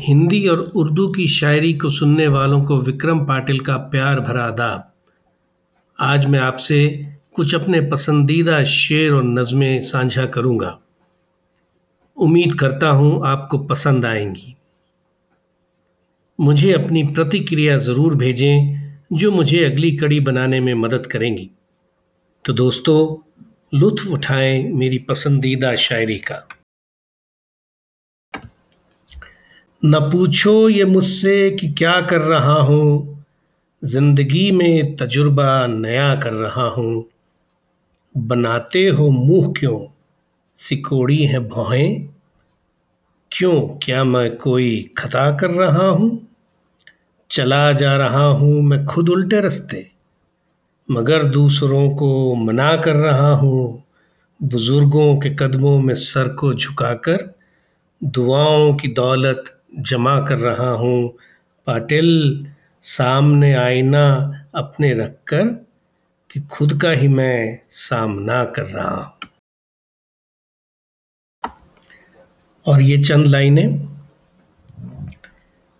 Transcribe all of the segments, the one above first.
हिंदी और उर्दू की शायरी को सुनने वालों को विक्रम पाटिल का प्यार भरा आदाब आज मैं आपसे कुछ अपने पसंदीदा शेर और नज़में साझा करूँगा। उम्मीद करता हूँ आपको पसंद आएँगी। मुझे अपनी प्रतिक्रिया ज़रूर भेजें जो मुझे अगली कड़ी बनाने में मदद करेंगी। तो दोस्तों, लुत्फ उठाएँ मेरी पसंदीदा शायरी का। न पूछो ये मुझसे कि क्या कर रहा हूँ। ज़िंदगी में तजुर्बा नया कर रहा हूँ। बनाते हो मुँह क्यों? सिकोड़ी हैं भौहें। क्यों? क्या मैं कोई खता कर रहा हूँ? चला जा रहा हूँ मैं खुद उल्टे रास्ते। मगर दूसरों को मना कर रहा हूँ। बुज़ुर्गों के कदमों में सर को झुकाकर। दुआओं की दौलत जमा कर रहा हूँ। पाटिल, सामने आईना अपने रख कर कि खुद का ही मैं सामना कर रहा हूँ। और ये चंद लाइनें।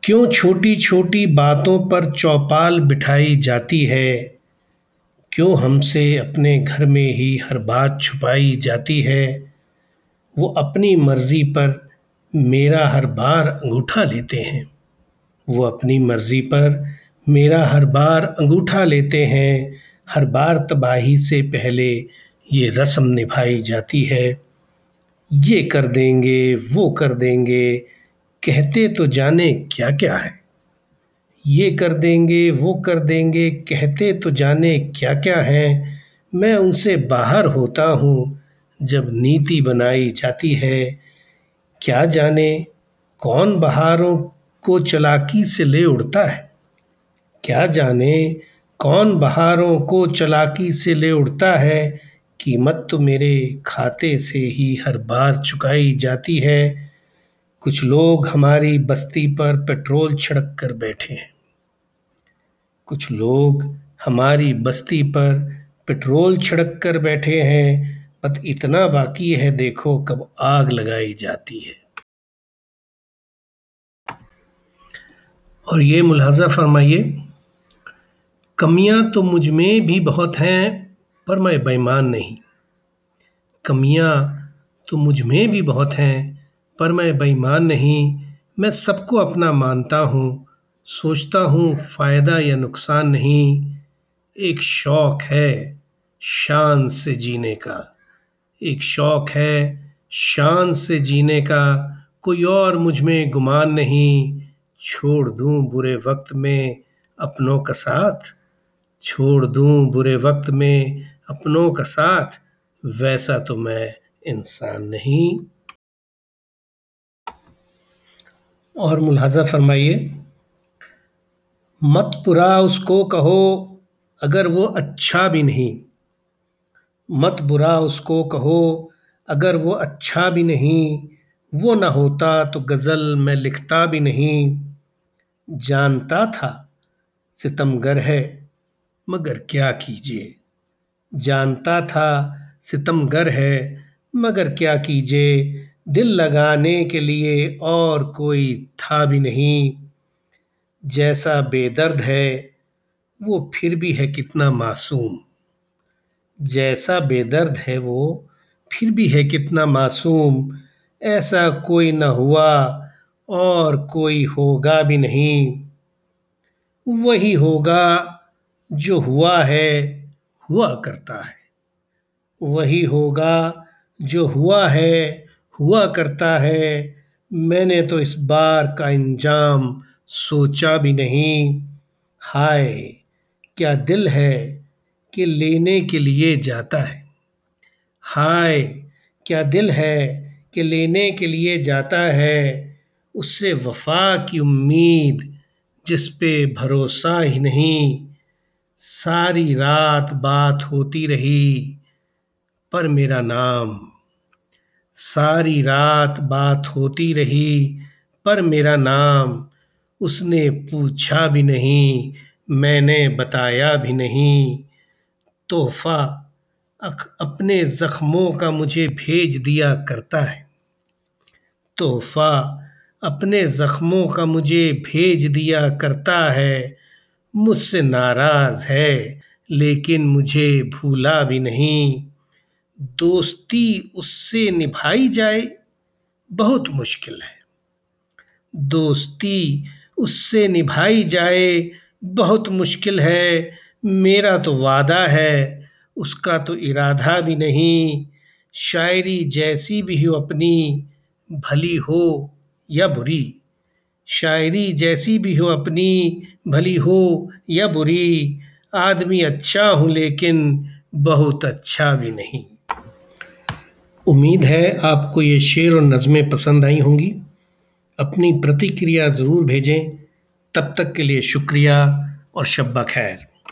क्यों छोटी छोटी बातों पर चौपाल बिठाई जाती है? क्यों हमसे अपने घर में ही हर बात छुपाई जाती है? वो अपनी मर्ज़ी पर मेरा हर बार अंगूठा लेते हैं। वो अपनी मर्ज़ी पर मेरा हर बार अंगूठा लेते हैं। हर बार तबाही से पहले ये रस्म निभाई जाती है। ये कर देंगे, वो कर देंगे, कहते तो जाने क्या क्या है। ये कर देंगे, वो कर देंगे, कहते तो जाने क्या क्या है। मैं उनसे बाहर होता हूँ, जब नीति बनाई जाती है। क्या जाने कौन बहारों को चलाकी से ले उड़ता है? क्या जाने कौन बहारों को चलाकी से ले उड़ता है? कीमत तो मेरे खाते से ही हर बार चुकाई जाती है। कुछ लोग हमारी बस्ती पर पेट्रोल छिड़क कर बैठे हैं। कुछ लोग हमारी बस्ती पर पेट्रोल छिड़क कर बैठे हैं। बस इतना बाकी है देखो कब आग लगाई जाती है। और ये मुलाजा फरमाइए, कमियाँ तो मुझमें भी बहुत हैं, पर मैं बेईमान नहीं। कमियाँ तो मुझमें भी बहुत हैं, पर मैं बेईमान नहीं। मैं सबको अपना मानता हूँ, सोचता हूँ फ़ायदा या नुकसान नहीं। एक शौक़ है शान से जीने का। एक शौक़ है शान से जीने का। कोई और मुझमें गुमान नहीं। छोड़ दूँ बुरे वक्त में अपनों का साथ। छोड़ दूँ बुरे वक्त में अपनों का साथ। वैसा तो मैं इंसान नहीं। और मुलाजा फरमाइए, मत पुरा उसको कहो, अगर वो अच्छा भी नहीं। मत बुरा उसको कहो, अगर वो अच्छा भी नहीं, वो ना होता तो गज़ल मैं लिखता भी नहीं। जानता था, सितमगर है, मगर क्या कीजिए। जानता था, सितमगर है, मगर क्या कीजिए। दिल लगाने के लिए और कोई था भी नहीं। जैसा बेदर्द है, वो फिर भी है कितना मासूम। जैसा बेदर्द है वो, फिर भी है कितना मासूम। ऐसा कोई न हुआ और कोई होगा भी नहीं। वही होगा जो हुआ है, हुआ करता है। वही होगा जो हुआ है, हुआ करता है। मैंने तो इस बार का इंजाम सोचा भी नहीं। हाय, क्या दिल है कि लेने के लिए जाता है। हाय, क्या दिल है कि लेने के लिए जाता है? उससे वफा की उम्मीद जिस पे भरोसा ही नहीं। सारी रात बात होती रही पर मेरा नाम। सारी रात बात होती रही पर मेरा नाम। उसने पूछा भी नहीं, मैंने बताया भी नहीं। तोहफा अपने ज़ख्मों का मुझे भेज दिया करता है। तोहफा अपने जख्मों का मुझे भेज दिया करता है। मुझसे नाराज़ है, लेकिन मुझे भूला भी नहीं। दोस्ती उससे निभाई जाए बहुत मुश्किल है। दोस्ती उससे निभाई जाए बहुत मुश्किल है। मेरा तो वादा है, उसका तो इरादा भी नहीं। शायरी जैसी भी हो अपनी, भली हो या बुरी। शायरी जैसी भी हो अपनी, भली हो या बुरी, आदमी अच्छा हूँ लेकिन बहुत अच्छा भी नहीं। उम्मीद है आपको ये शेर और नज़में पसंद आई होंगी। अपनी प्रतिक्रिया ज़रूर भेजें। तब तक के लिए शुक्रिया और शब्बा खैर।